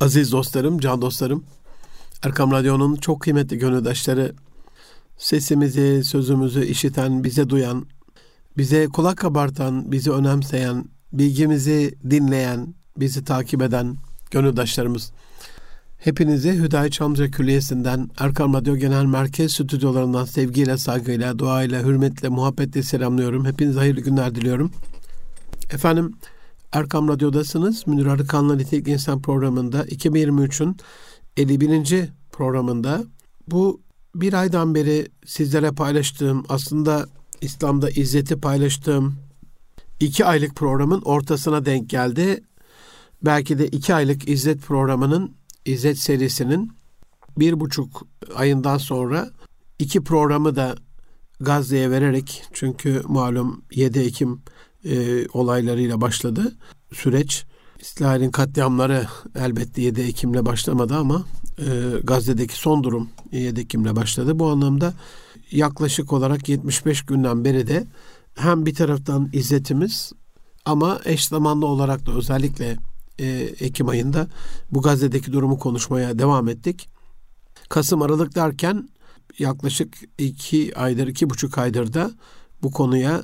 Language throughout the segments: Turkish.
Aziz dostlarım, can dostlarım, Erkam Radyo'nun çok kıymetli gönüldaşları, sesimizi, sözümüzü işiten, bize duyan, bize kulak kabartan, bizi önemseyen, bilgimizi dinleyen, bizi takip eden gönüldaşlarımız. Hepinizi Hüdayi Çamlıca Külliyesi'nden Erkam Radyo Genel Merkez Stüdyolarından sevgiyle, saygıyla, duayla, hürmetle, muhabbetle selamlıyorum. Hepinize hayırlı günler diliyorum. Efendim, Erkam Radyo'dasınız. Münir Arıkan'la Nitelik İnsan programında 2023'ün 51. programında bu bir aydan beri sizlere paylaştığım aslında İslam'da izzeti paylaştığım iki aylık programın ortasına denk geldi. Belki de iki aylık izzet programının, izzet serisinin bir buçuk ayından sonra iki programı da Gazze'ye vererek çünkü malum 7 Ekim e, olaylarıyla başladı süreç. İsrail'in katliamları elbette 7 Ekim'le başlamadı ama e, Gazze'deki son durum 7 Ekim'le başladı. Bu anlamda yaklaşık olarak 75 günden beri de hem bir taraftan izzetimiz ama eş zamanlı olarak da özellikle e, Ekim ayında bu Gazze'deki durumu konuşmaya devam ettik. Kasım Aralık derken yaklaşık iki aydır, iki buçuk aydır da bu konuya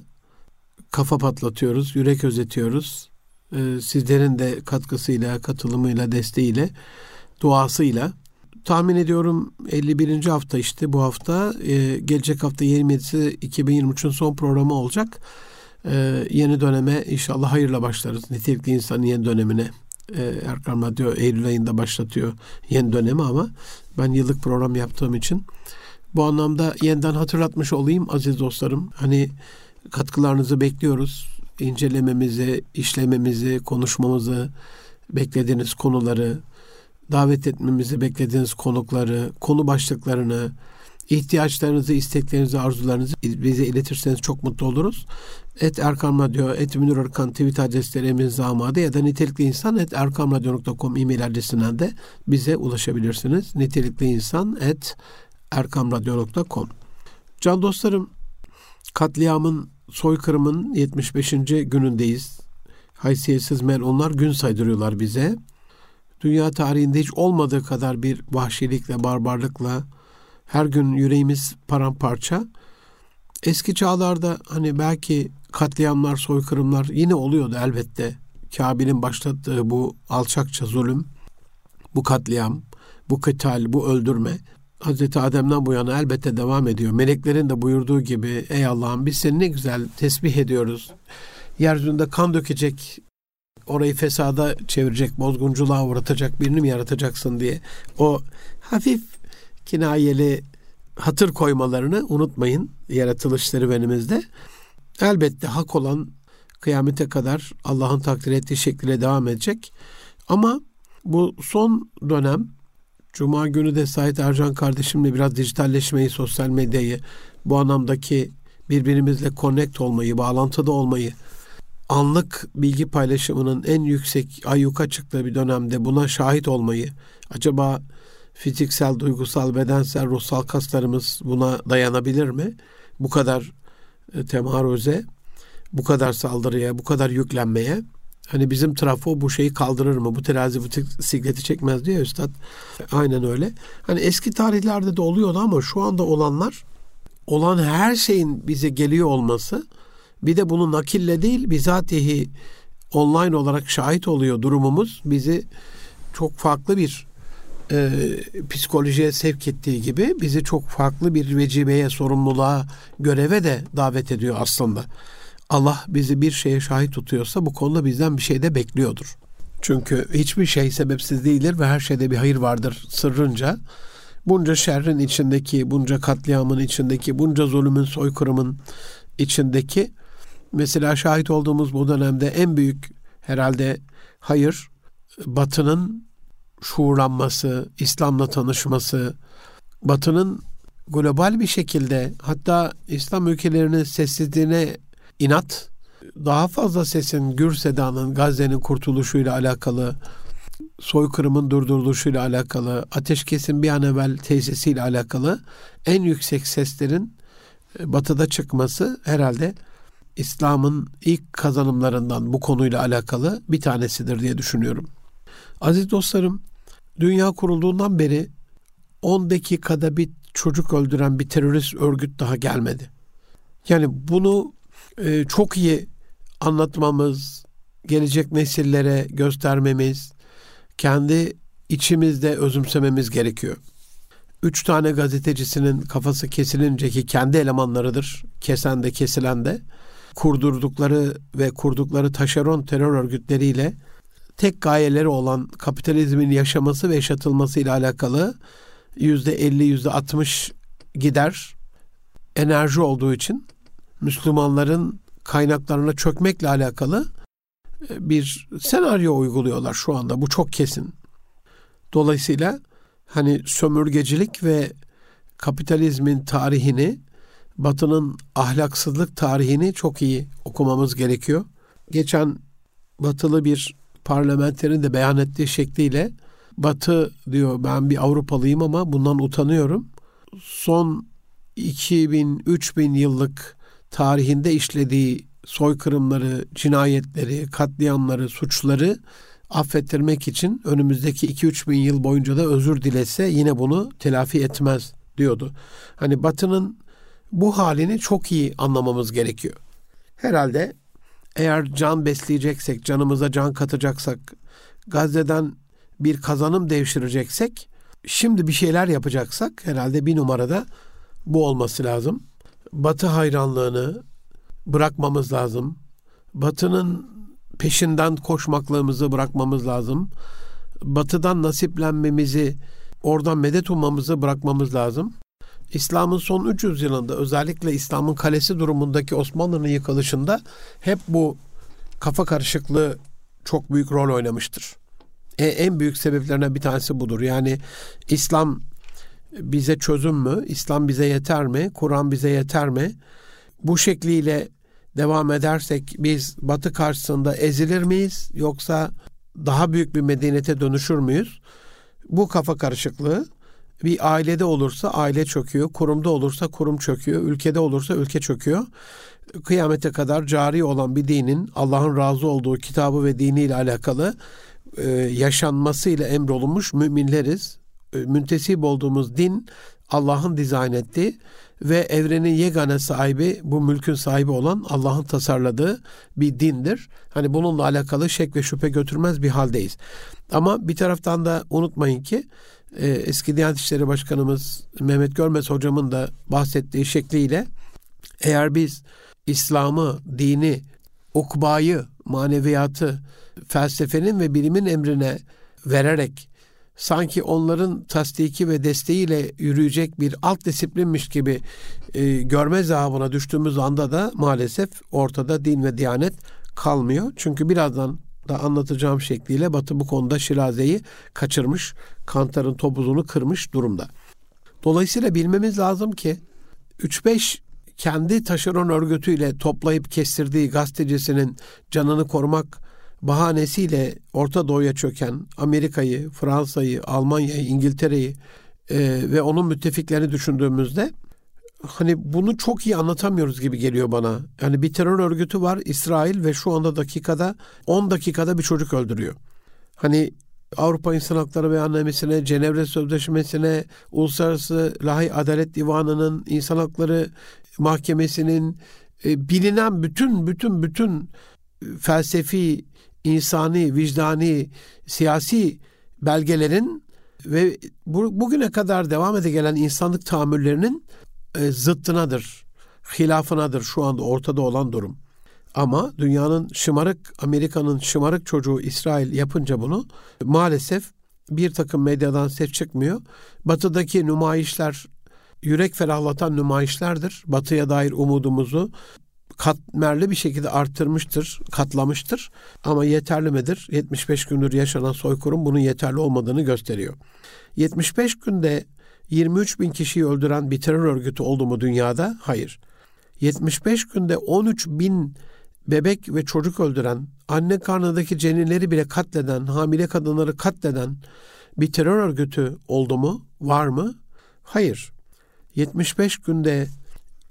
kafa patlatıyoruz, yürek özetiyoruz. Ee, sizlerin de katkısıyla, katılımıyla, desteğiyle, duasıyla. Tahmin ediyorum 51. hafta işte bu hafta. E, gelecek hafta 27'si 2023'ün son programı olacak. E, yeni döneme inşallah hayırla başlarız. Nitelikli insanın yeni dönemine. E, Erkan Radyo Eylül ayında başlatıyor yeni dönemi ama ben yıllık program yaptığım için bu anlamda yeniden hatırlatmış olayım aziz dostlarım. Hani katkılarınızı bekliyoruz. İncelememizi, işlememizi, konuşmamızı, beklediğiniz konuları, davet etmemizi beklediğiniz konukları, konu başlıklarını, ihtiyaçlarınızı, isteklerinizi, arzularınızı bize iletirseniz çok mutlu oluruz. Et Erkam Radyo, et Münir Erkan tweet adreslerimiz zamadı ya da nitelikli insan et erkamradyo.com e-mail adresinden de bize ulaşabilirsiniz. Nitelikli insan et erkamradyo.com Can dostlarım, katliamın, soykırımın 75. günündeyiz. Haysiyetsiz melunlar gün saydırıyorlar bize. Dünya tarihinde hiç olmadığı kadar bir vahşilikle, barbarlıkla her gün yüreğimiz paramparça. Eski çağlarda hani belki katliamlar, soykırımlar yine oluyordu elbette. Kabil'in başlattığı bu alçakça zulüm, bu katliam, bu kıtal, bu öldürme Hazreti Adem'den bu yana elbette devam ediyor. Meleklerin de buyurduğu gibi ey Allah'ım biz seni ne güzel tesbih ediyoruz. Yeryüzünde kan dökecek, orayı fesada çevirecek, bozgunculuğa uğratacak birini mi yaratacaksın diye o hafif kinayeli hatır koymalarını unutmayın yaratılış serüvenimizde. Elbette hak olan kıyamete kadar Allah'ın takdir ettiği şekilde devam edecek. Ama bu son dönem Cuma günü de Sait Ercan kardeşimle biraz dijitalleşmeyi, sosyal medyayı, bu anlamdaki birbirimizle connect olmayı, bağlantıda olmayı, anlık bilgi paylaşımının en yüksek ayyuka çıktığı bir dönemde buna şahit olmayı, acaba fiziksel, duygusal, bedensel, ruhsal kaslarımız buna dayanabilir mi? Bu kadar e, temarüze, bu kadar saldırıya, bu kadar yüklenmeye. Hani bizim trafo bu şeyi kaldırır mı? Bu terazi bu sikleti çekmez diye üstad. Aynen öyle. Hani eski tarihlerde de oluyordu ama şu anda olanlar olan her şeyin bize geliyor olması bir de bunu nakille değil bizatihi online olarak şahit oluyor durumumuz bizi çok farklı bir e, psikolojiye sevk ettiği gibi bizi çok farklı bir vecibeye, sorumluluğa, göreve de davet ediyor aslında. Allah bizi bir şeye şahit tutuyorsa bu konuda bizden bir şey de bekliyordur. Çünkü hiçbir şey sebepsiz değildir ve her şeyde bir hayır vardır sırrınca. Bunca şerrin içindeki, bunca katliamın içindeki, bunca zulümün, soykırımın içindeki mesela şahit olduğumuz bu dönemde en büyük herhalde hayır Batı'nın şuurlanması, İslam'la tanışması, Batı'nın global bir şekilde hatta İslam ülkelerinin sessizliğine inat daha fazla sesin Gür Seda'nın Gazze'nin kurtuluşuyla alakalı soykırımın durduruluşuyla alakalı, ateşkesin bir an evvel tesisiyle alakalı en yüksek seslerin e, batıda çıkması herhalde İslam'ın ilk kazanımlarından bu konuyla alakalı bir tanesidir diye düşünüyorum. Aziz dostlarım, dünya kurulduğundan beri 10 dakikada bir çocuk öldüren bir terörist örgüt daha gelmedi. Yani bunu e, çok iyi anlatmamız, gelecek nesillere göstermemiz, kendi içimizde özümsememiz gerekiyor. Üç tane gazetecisinin kafası kesilince ki kendi elemanlarıdır, kesen de kesilen de, kurdurdukları ve kurdukları taşeron terör örgütleriyle tek gayeleri olan kapitalizmin yaşaması ve yaşatılması ile alakalı yüzde elli, yüzde altmış gider enerji olduğu için Müslümanların kaynaklarına çökmekle alakalı e, bir senaryo uyguluyorlar şu anda. Bu çok kesin. Dolayısıyla hani sömürgecilik ve kapitalizmin tarihini, Batı'nın ahlaksızlık tarihini çok iyi okumamız gerekiyor. Geçen Batılı bir parlamenterin de beyan ettiği şekliyle Batı diyor ben bir Avrupalıyım ama bundan utanıyorum. Son 2000-3000 yıllık tarihinde işlediği soykırımları, cinayetleri, katliamları, suçları affettirmek için önümüzdeki 2-3 bin yıl boyunca da özür dilese yine bunu telafi etmez diyordu. Hani Batı'nın bu halini çok iyi anlamamız gerekiyor. Herhalde eğer can besleyeceksek, canımıza can katacaksak, Gazze'den bir kazanım devşireceksek, şimdi bir şeyler yapacaksak herhalde bir numarada bu olması lazım. Batı hayranlığını bırakmamız lazım. Batı'nın peşinden koşmaklığımızı bırakmamız lazım. Batı'dan nasiplenmemizi, oradan medet ummamızı bırakmamız lazım. İslam'ın son 300 yılında özellikle İslam'ın kalesi durumundaki Osmanlı'nın yıkılışında hep bu kafa karışıklığı çok büyük rol oynamıştır. E, en büyük sebeplerine bir tanesi budur. Yani İslam bize çözüm mü? İslam bize yeter mi? Kur'an bize yeter mi? Bu şekliyle devam edersek biz Batı karşısında ezilir miyiz yoksa daha büyük bir medeniyete dönüşür müyüz? Bu kafa karışıklığı bir ailede olursa aile çöküyor, kurumda olursa kurum çöküyor, ülkede olursa ülke çöküyor. Kıyamete kadar cari olan bir dinin Allah'ın razı olduğu kitabı ve diniyle alakalı e, yaşanmasıyla emrolunmuş müminleriz. E, müntesip olduğumuz din Allah'ın dizayn ettiği ve evrenin yegane sahibi, bu mülkün sahibi olan Allah'ın tasarladığı bir dindir. Hani bununla alakalı şek ve şüphe götürmez bir haldeyiz. Ama bir taraftan da unutmayın ki e, eski Diyanet İşleri Başkanımız Mehmet Görmez hocamın da bahsettiği şekliyle eğer biz İslam'ı, dini, ukbayı, maneviyatı felsefenin ve bilimin emrine vererek sanki onların tasdiki ve desteğiyle yürüyecek bir alt disiplinmiş gibi e, görme zahabına düştüğümüz anda da maalesef ortada din ve diyanet kalmıyor. Çünkü birazdan da anlatacağım şekliyle Batı bu konuda Şiraze'yi kaçırmış, Kantar'ın topuzunu kırmış durumda. Dolayısıyla bilmemiz lazım ki 3-5 kendi taşeron örgütüyle toplayıp kestirdiği gazetecisinin canını korumak bahanesiyle Orta Doğu'ya çöken Amerika'yı, Fransa'yı, Almanya'yı, İngiltere'yi e, ve onun müttefiklerini düşündüğümüzde hani bunu çok iyi anlatamıyoruz gibi geliyor bana. Yani bir terör örgütü var İsrail ve şu anda dakikada 10 dakikada bir çocuk öldürüyor. Hani Avrupa İnsan Hakları Beyannamesi'ne, Cenevre Sözleşmesi'ne, Uluslararası Lahi Adalet Divanı'nın, İnsan Hakları Mahkemesi'nin e, bilinen bütün bütün bütün felsefi insani, vicdani, siyasi belgelerin ve bu, bugüne kadar devam ede gelen insanlık tahammüllerinin e, zıttınadır, hilafınadır şu anda ortada olan durum. Ama dünyanın şımarık, Amerika'nın şımarık çocuğu İsrail yapınca bunu maalesef bir takım medyadan ses çıkmıyor. Batı'daki nümayişler yürek ferahlatan nümayişlerdir. Batı'ya dair umudumuzu katmerli bir şekilde arttırmıştır, katlamıştır. Ama yeterli midir? 75 gündür yaşanan soykırım bunun yeterli olmadığını gösteriyor. 75 günde 23 bin kişiyi öldüren bir terör örgütü oldu mu dünyada? Hayır. 75 günde 13 bin bebek ve çocuk öldüren, anne karnındaki ceninleri bile katleden, hamile kadınları katleden bir terör örgütü oldu mu? Var mı? Hayır. 75 günde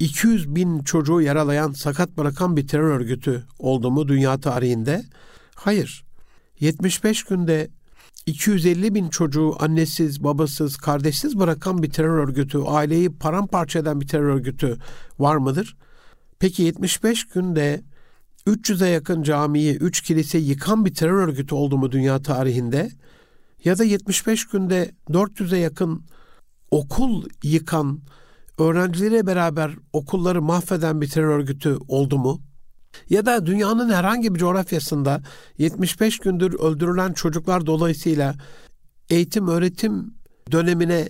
200 bin çocuğu yaralayan, sakat bırakan bir terör örgütü oldu mu dünya tarihinde? Hayır. 75 günde 250 bin çocuğu annesiz, babasız, kardeşsiz bırakan bir terör örgütü, aileyi paramparça eden bir terör örgütü var mıdır? Peki 75 günde 300'e yakın camiyi, 3 kilise yıkan bir terör örgütü oldu mu dünya tarihinde? Ya da 75 günde 400'e yakın okul yıkan, öğrencileriyle beraber okulları mahveden bir terör örgütü oldu mu? Ya da dünyanın herhangi bir coğrafyasında 75 gündür öldürülen çocuklar dolayısıyla eğitim öğretim dönemine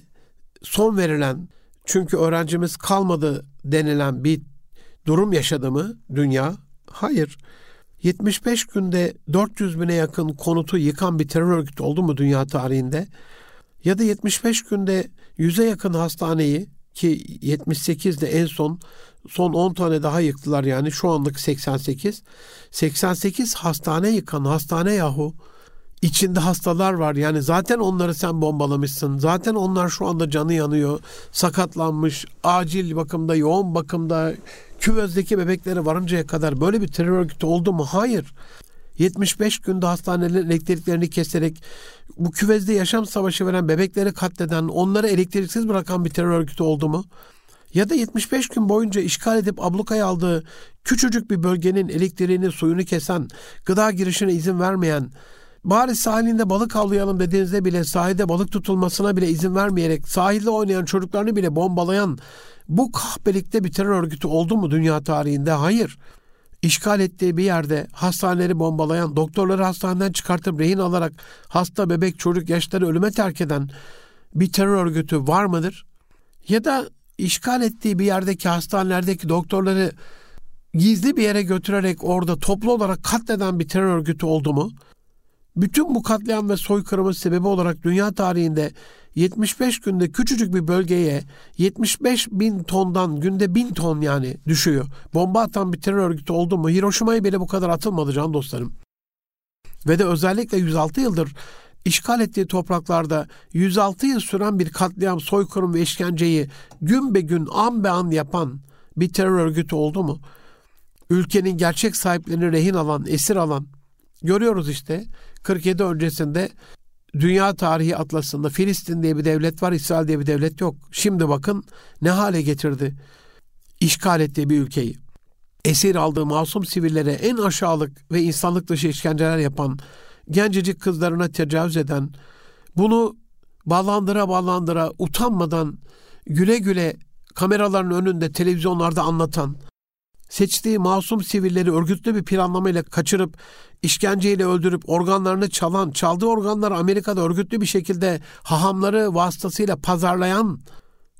son verilen çünkü öğrencimiz kalmadı denilen bir durum yaşadı mı dünya? Hayır. 75 günde 400 bine yakın konutu yıkan bir terör örgütü oldu mu dünya tarihinde? Ya da 75 günde 100'e yakın hastaneyi ki 78'de en son son 10 tane daha yıktılar yani şu anlık 88. 88 hastane yıkan hastane yahu. İçinde hastalar var yani zaten onları sen bombalamışsın. Zaten onlar şu anda canı yanıyor. Sakatlanmış, acil bakımda, yoğun bakımda, küvezdeki bebekleri varıncaya kadar böyle bir terör örgütü oldu mu? Hayır. 75 günde hastanelerin elektriklerini keserek bu küvezde yaşam savaşı veren bebekleri katleden, onları elektriksiz bırakan bir terör örgütü oldu mu? Ya da 75 gün boyunca işgal edip ablukaya aldığı küçücük bir bölgenin elektriğini, suyunu kesen, gıda girişine izin vermeyen, bari sahilinde balık avlayalım dediğinizde bile sahilde balık tutulmasına bile izin vermeyerek sahilde oynayan çocuklarını bile bombalayan bu kahpelikte bir terör örgütü oldu mu dünya tarihinde? Hayır işgal ettiği bir yerde hastaneleri bombalayan, doktorları hastaneden çıkartıp rehin alarak hasta bebek çocuk yaşları ölüme terk eden bir terör örgütü var mıdır? Ya da işgal ettiği bir yerdeki hastanelerdeki doktorları gizli bir yere götürerek orada toplu olarak katleden bir terör örgütü oldu mu? Bütün bu katliam ve soykırımın sebebi olarak dünya tarihinde 75 günde küçücük bir bölgeye 75 bin tondan günde bin ton yani düşüyor. Bomba atan bir terör örgütü oldu mu? Hiroşima'ya bile bu kadar atılmadı can dostlarım. Ve de özellikle 106 yıldır işgal ettiği topraklarda 106 yıl süren bir katliam, soykırım ve işkenceyi gün be gün, an be an yapan bir terör örgütü oldu mu? Ülkenin gerçek sahiplerini rehin alan, esir alan, görüyoruz işte 47 öncesinde dünya tarihi atlasında Filistin diye bir devlet var, İsrail diye bir devlet yok. Şimdi bakın ne hale getirdi işgal ettiği bir ülkeyi. Esir aldığı masum sivillere en aşağılık ve insanlık dışı işkenceler yapan, gencecik kızlarına tecavüz eden, bunu bağlandıra bağlandıra utanmadan güle güle kameraların önünde televizyonlarda anlatan, seçtiği masum sivilleri örgütlü bir planlamayla kaçırıp işkenceyle öldürüp organlarını çalan, çaldığı organları Amerika'da örgütlü bir şekilde hahamları vasıtasıyla pazarlayan,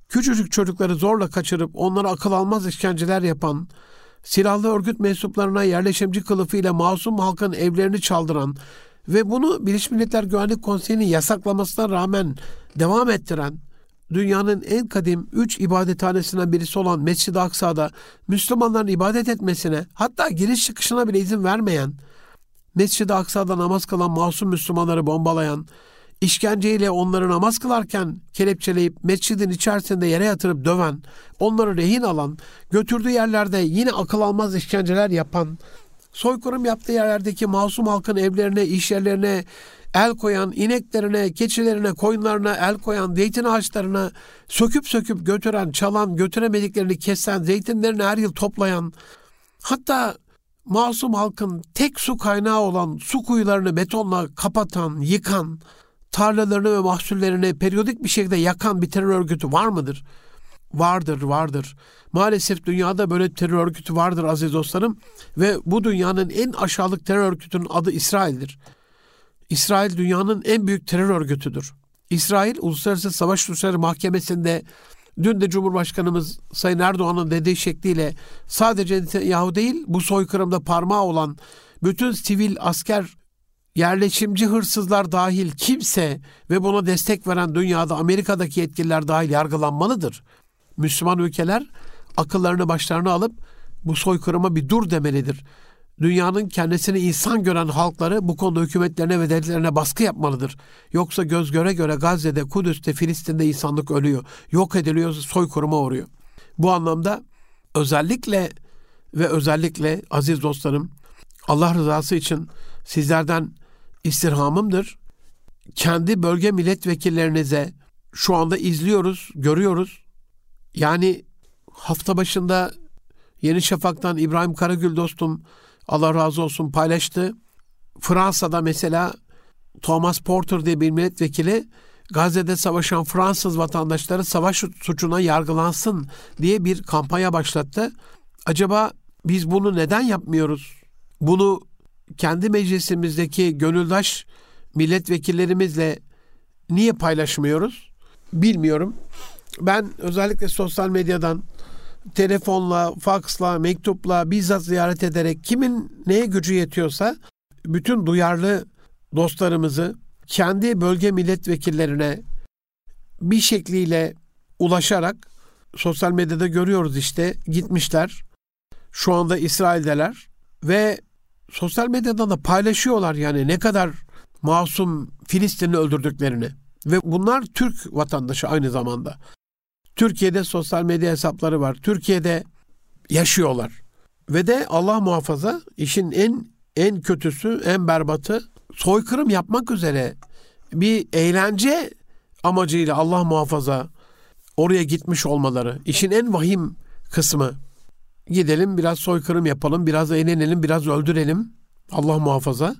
küçücük çocukları zorla kaçırıp onlara akıl almaz işkenceler yapan, silahlı örgüt mensuplarına yerleşimci kılıfıyla masum halkın evlerini çaldıran ve bunu Birleşmiş Milletler Güvenlik Konseyi'nin yasaklamasına rağmen devam ettiren, dünyanın en kadim üç ibadethanesinden birisi olan Mescid-i Aksa'da Müslümanların ibadet etmesine hatta giriş çıkışına bile izin vermeyen, Mescid-i Aksa'da namaz kılan masum Müslümanları bombalayan, işkenceyle onları namaz kılarken kelepçeleyip mescidin içerisinde yere yatırıp döven, onları rehin alan, götürdüğü yerlerde yine akıl almaz işkenceler yapan, soykırım yaptığı yerlerdeki masum halkın evlerine, iş yerlerine, el koyan, ineklerine, keçilerine, koyunlarına el koyan, zeytin ağaçlarına söküp söküp götüren, çalan, götüremediklerini kesen, zeytinlerini her yıl toplayan, hatta masum halkın tek su kaynağı olan su kuyularını betonla kapatan, yıkan, tarlalarını ve mahsullerini periyodik bir şekilde yakan bir terör örgütü var mıdır? Vardır, vardır. Maalesef dünyada böyle terör örgütü vardır aziz dostlarım ve bu dünyanın en aşağılık terör örgütünün adı İsrail'dir. İsrail dünyanın en büyük terör örgütüdür. İsrail Uluslararası Savaş Suçları Mahkemesi'nde dün de Cumhurbaşkanımız Sayın Erdoğan'ın dediği şekliyle sadece Netanyahu değil bu soykırımda parmağı olan bütün sivil asker yerleşimci hırsızlar dahil kimse ve buna destek veren dünyada Amerika'daki yetkililer dahil yargılanmalıdır. Müslüman ülkeler akıllarını başlarına alıp bu soykırıma bir dur demelidir dünyanın kendisini insan gören halkları bu konuda hükümetlerine ve devletlerine baskı yapmalıdır. Yoksa göz göre göre Gazze'de, Kudüs'te, Filistin'de insanlık ölüyor. Yok ediliyor, soykırıma uğruyor. Bu anlamda özellikle ve özellikle aziz dostlarım Allah rızası için sizlerden istirhamımdır. kendi bölge milletvekillerinize şu anda izliyoruz, görüyoruz. Yani hafta başında Yeni Şafak'tan İbrahim Karagül dostum Allah razı olsun paylaştı. Fransa'da mesela Thomas Porter diye bir milletvekili Gazze'de savaşan Fransız vatandaşları savaş suçuna yargılansın diye bir kampanya başlattı. Acaba biz bunu neden yapmıyoruz? Bunu kendi meclisimizdeki gönüldaş milletvekillerimizle niye paylaşmıyoruz? Bilmiyorum. Ben özellikle sosyal medyadan telefonla, faksla, mektupla bizzat ziyaret ederek kimin neye gücü yetiyorsa bütün duyarlı dostlarımızı kendi bölge milletvekillerine bir şekliyle ulaşarak sosyal medyada görüyoruz işte gitmişler. Şu anda İsrail'deler ve sosyal medyadan da paylaşıyorlar yani ne kadar masum Filistinli öldürdüklerini. Ve bunlar Türk vatandaşı aynı zamanda. Türkiye'de sosyal medya hesapları var. Türkiye'de yaşıyorlar. Ve de Allah muhafaza işin en en kötüsü, en berbatı soykırım yapmak üzere bir eğlence amacıyla Allah muhafaza oraya gitmiş olmaları. İşin en vahim kısmı. Gidelim biraz soykırım yapalım, biraz eğlenelim, biraz öldürelim. Allah muhafaza.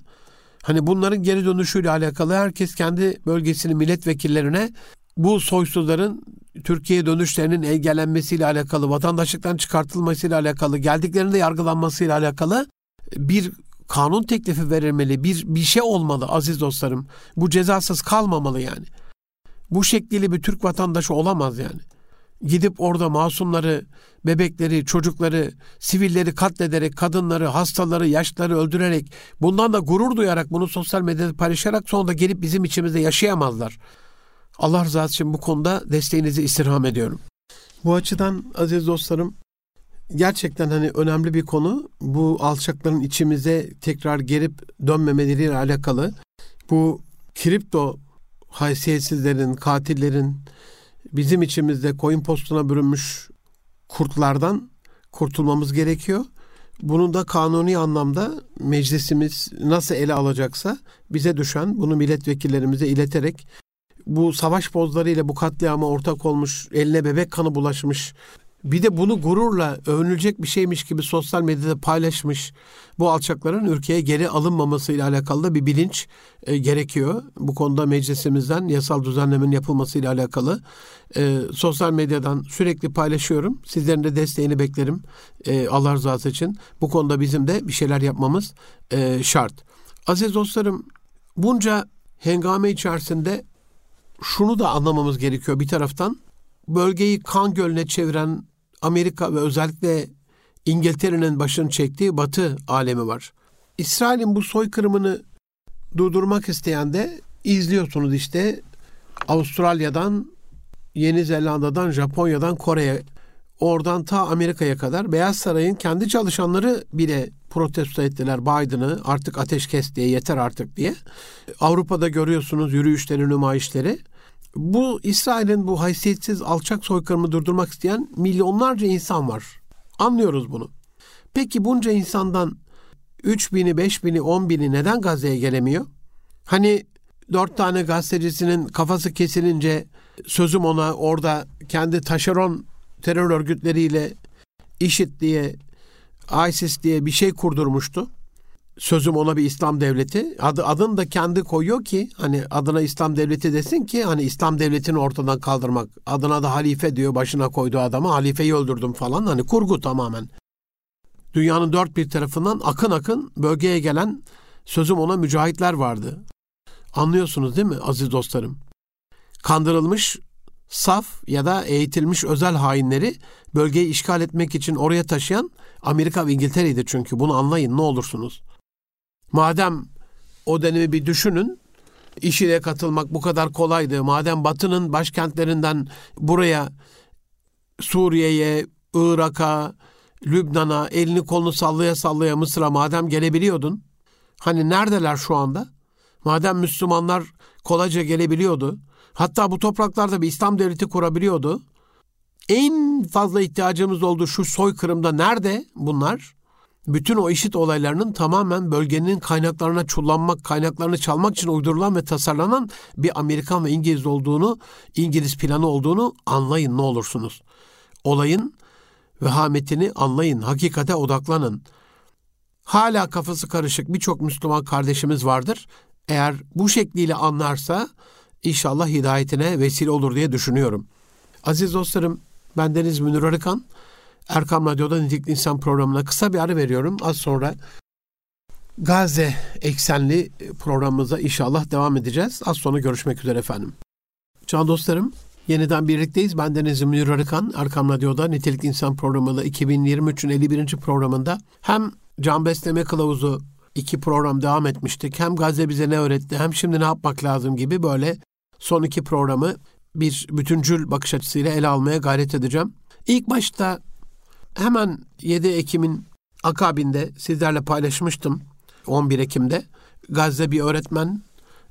Hani bunların geri dönüşüyle alakalı herkes kendi bölgesinin milletvekillerine bu soysuzların Türkiye dönüşlerinin engellenmesiyle alakalı, vatandaşlıktan çıkartılmasıyla alakalı, geldiklerinde yargılanmasıyla alakalı bir kanun teklifi verilmeli, bir bir şey olmalı aziz dostlarım. Bu cezasız kalmamalı yani. Bu şekliyle bir Türk vatandaşı olamaz yani. Gidip orada masumları, bebekleri, çocukları, sivilleri katlederek, kadınları, hastaları, yaşlıları öldürerek, bundan da gurur duyarak bunu sosyal medyada paylaşarak sonra da gelip bizim içimizde yaşayamazlar. Allah rızası için bu konuda desteğinizi istirham ediyorum. Bu açıdan aziz dostlarım gerçekten hani önemli bir konu. Bu alçakların içimize tekrar gelip dönmemeleriyle alakalı. Bu kripto haysiyetsizlerin, katillerin bizim içimizde koyun postuna bürünmüş kurtlardan kurtulmamız gerekiyor. Bunu da kanuni anlamda meclisimiz nasıl ele alacaksa bize düşen bunu milletvekillerimize ileterek bu savaş pozlarıyla bu katliama ortak olmuş, eline bebek kanı bulaşmış bir de bunu gururla övünülecek bir şeymiş gibi sosyal medyada paylaşmış bu alçakların ülkeye geri alınmaması ile alakalı da bir bilinç e, gerekiyor. Bu konuda meclisimizden yasal düzenlemenin yapılması ile alakalı e, sosyal medyadan sürekli paylaşıyorum. Sizlerin de desteğini beklerim e, Allah rızası için. Bu konuda bizim de bir şeyler yapmamız e, şart. Aziz dostlarım bunca hengame içerisinde şunu da anlamamız gerekiyor bir taraftan bölgeyi kan gölüne çeviren Amerika ve özellikle İngiltere'nin başını çektiği Batı alemi var. İsrail'in bu soykırımını durdurmak isteyen de izliyorsunuz işte Avustralya'dan, Yeni Zelanda'dan, Japonya'dan Kore'ye, oradan ta Amerika'ya kadar Beyaz Saray'ın kendi çalışanları bile protesto ettiler Biden'ı artık ateş kes diye yeter artık diye. Avrupa'da görüyorsunuz yürüyüşleri, nümayişleri bu İsrail'in bu haysiyetsiz alçak soykırımı durdurmak isteyen milyonlarca insan var. Anlıyoruz bunu. Peki bunca insandan 3 bini, 5 bini, 10 bini neden Gazze'ye gelemiyor? Hani dört tane gazetecisinin kafası kesilince sözüm ona orada kendi taşeron terör örgütleriyle IŞİD diye, ISIS diye bir şey kurdurmuştu sözüm ona bir İslam devleti. Adı, adını da kendi koyuyor ki hani adına İslam devleti desin ki hani İslam devletini ortadan kaldırmak. Adına da halife diyor başına koyduğu adamı halifeyi öldürdüm falan. Hani kurgu tamamen. Dünyanın dört bir tarafından akın akın bölgeye gelen sözüm ona mücahitler vardı. Anlıyorsunuz değil mi aziz dostlarım? Kandırılmış saf ya da eğitilmiş özel hainleri bölgeyi işgal etmek için oraya taşıyan Amerika ve İngiltere'ydi çünkü bunu anlayın ne olursunuz. Madem o dönemi bir düşünün, işine katılmak bu kadar kolaydı. Madem Batı'nın başkentlerinden buraya Suriye'ye, Irak'a, Lübnan'a elini kolunu sallaya sallaya Mısır'a madem gelebiliyordun. Hani neredeler şu anda? Madem Müslümanlar kolayca gelebiliyordu. Hatta bu topraklarda bir İslam devleti kurabiliyordu. En fazla ihtiyacımız olduğu şu soykırımda nerede bunlar? Bütün o işit olaylarının tamamen bölgenin kaynaklarına çullanmak, kaynaklarını çalmak için uydurulan ve tasarlanan bir Amerikan ve İngiliz olduğunu, İngiliz planı olduğunu anlayın ne olursunuz. Olayın vehametini anlayın, hakikate odaklanın. Hala kafası karışık birçok Müslüman kardeşimiz vardır. Eğer bu şekliyle anlarsa inşallah hidayetine vesile olur diye düşünüyorum. Aziz dostlarım, ben Deniz Münir Arıkan. Erkam Radyo'da Nitikli İnsan programına kısa bir ara veriyorum. Az sonra Gazze eksenli programımıza inşallah devam edeceğiz. Az sonra görüşmek üzere efendim. Can dostlarım, yeniden birlikteyiz. Ben Deniz Münir Arıkan. Erkam Radyo'da Nitelikli İnsan programında 2023'ün 51. programında hem Can Besleme Kılavuzu iki program devam etmiştik. Hem Gazze bize ne öğretti hem şimdi ne yapmak lazım gibi böyle son iki programı bir bütüncül bakış açısıyla ele almaya gayret edeceğim. İlk başta hemen 7 Ekim'in akabinde sizlerle paylaşmıştım 11 Ekim'de. Gazze bir öğretmen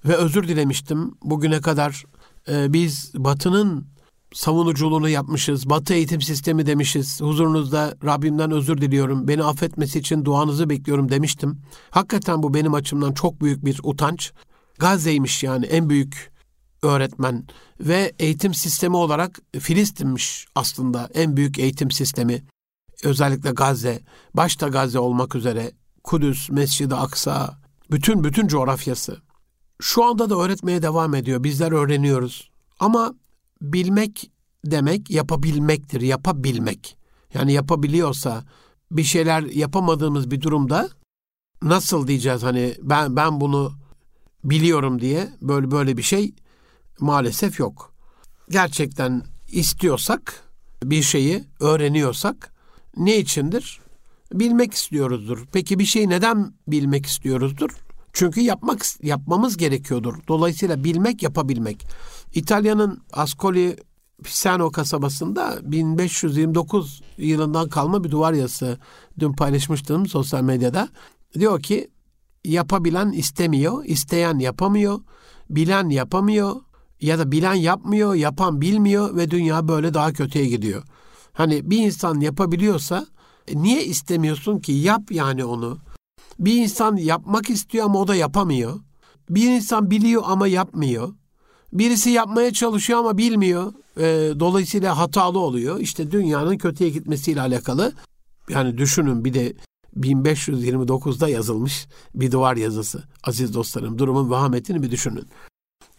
ve özür dilemiştim. Bugüne kadar e, biz Batı'nın savunuculuğunu yapmışız. Batı eğitim sistemi demişiz. Huzurunuzda Rabbimden özür diliyorum. Beni affetmesi için duanızı bekliyorum demiştim. Hakikaten bu benim açımdan çok büyük bir utanç. Gazze'ymiş yani en büyük öğretmen ve eğitim sistemi olarak Filistin'miş aslında en büyük eğitim sistemi. Özellikle Gazze, başta Gazze olmak üzere Kudüs, Mescid-i Aksa, bütün bütün coğrafyası. Şu anda da öğretmeye devam ediyor. Bizler öğreniyoruz. Ama bilmek demek yapabilmektir, yapabilmek. Yani yapabiliyorsa bir şeyler yapamadığımız bir durumda nasıl diyeceğiz hani ben ben bunu biliyorum diye böyle böyle bir şey maalesef yok. Gerçekten istiyorsak bir şeyi öğreniyorsak ne içindir? Bilmek istiyoruzdur. Peki bir şeyi neden bilmek istiyoruzdur? Çünkü yapmak yapmamız gerekiyordur. Dolayısıyla bilmek, yapabilmek. İtalya'nın Ascoli Pisano kasabasında 1529 yılından kalma bir duvar yazısı dün paylaşmıştım sosyal medyada. Diyor ki yapabilen istemiyor, isteyen yapamıyor, bilen yapamıyor ya da bilen yapmıyor, yapan bilmiyor ve dünya böyle daha kötüye gidiyor. Hani bir insan yapabiliyorsa e, niye istemiyorsun ki? Yap yani onu. Bir insan yapmak istiyor ama o da yapamıyor. Bir insan biliyor ama yapmıyor. Birisi yapmaya çalışıyor ama bilmiyor. E, dolayısıyla hatalı oluyor. İşte dünyanın kötüye gitmesiyle alakalı. Yani düşünün bir de 1529'da yazılmış bir duvar yazısı. Aziz dostlarım durumun vehametini bir düşünün.